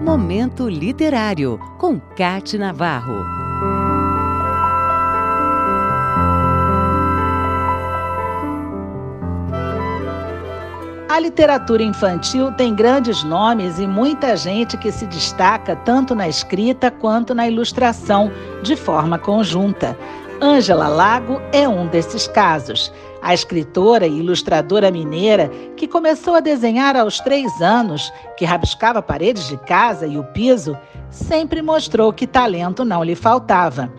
Momento Literário, com Cate Navarro. A literatura infantil tem grandes nomes e muita gente que se destaca tanto na escrita quanto na ilustração, de forma conjunta. Ângela Lago é um desses casos. A escritora e ilustradora mineira, que começou a desenhar aos três anos, que rabiscava paredes de casa e o piso, sempre mostrou que talento não lhe faltava.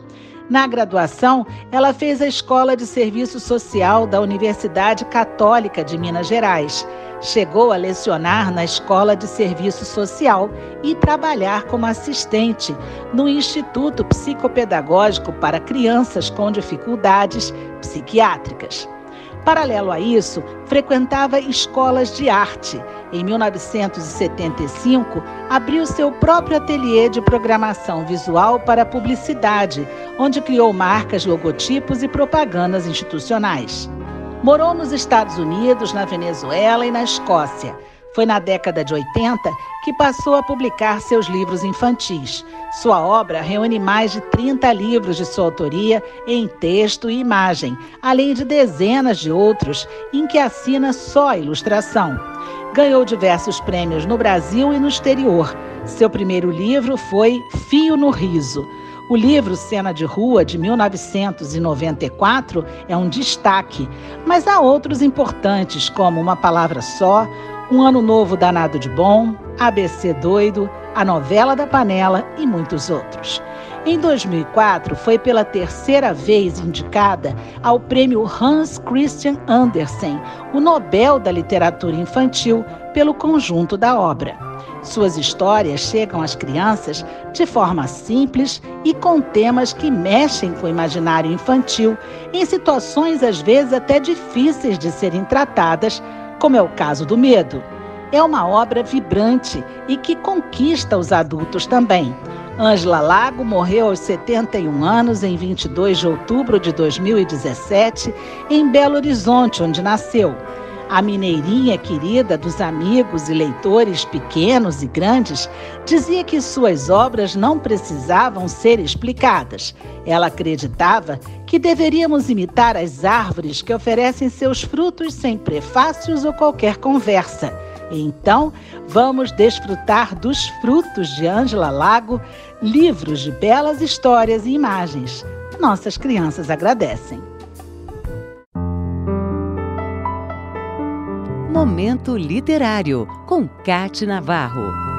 Na graduação, ela fez a Escola de Serviço Social da Universidade Católica de Minas Gerais. Chegou a lecionar na Escola de Serviço Social e trabalhar como assistente no Instituto Psicopedagógico para Crianças com Dificuldades Psiquiátricas. Paralelo a isso, frequentava escolas de arte. Em 1975, abriu seu próprio ateliê de programação visual para publicidade, onde criou marcas, logotipos e propagandas institucionais. Morou nos Estados Unidos, na Venezuela e na Escócia. Foi na década de 80 que passou a publicar seus livros infantis. Sua obra reúne mais de 30 livros de sua autoria em texto e imagem, além de dezenas de outros em que assina só ilustração. Ganhou diversos prêmios no Brasil e no exterior. Seu primeiro livro foi Fio no Riso. O livro Cena de Rua, de 1994, é um destaque, mas há outros importantes, como Uma Palavra Só, Um Ano Novo Danado de Bom, ABC Doido, A Novela da Panela e muitos outros. Em 2004, foi pela terceira vez indicada ao prêmio Hans Christian Andersen, o Nobel da Literatura Infantil, pelo conjunto da obra. Suas histórias chegam às crianças de forma simples e com temas que mexem com o imaginário infantil, em situações às vezes até difíceis de serem tratadas, como é o caso do medo. É uma obra vibrante e que conquista os adultos também. Ângela Lago morreu aos 71 anos em 22 de outubro de 2017 em Belo Horizonte, onde nasceu. A mineirinha querida dos amigos e leitores pequenos e grandes dizia que suas obras não precisavam ser explicadas. Ela acreditava que deveríamos imitar as árvores que oferecem seus frutos sem prefácios ou qualquer conversa. Então, vamos desfrutar dos frutos de Ângela Lago, livros de belas histórias e imagens. Nossas crianças agradecem. Momento Literário, com Cate Navarro.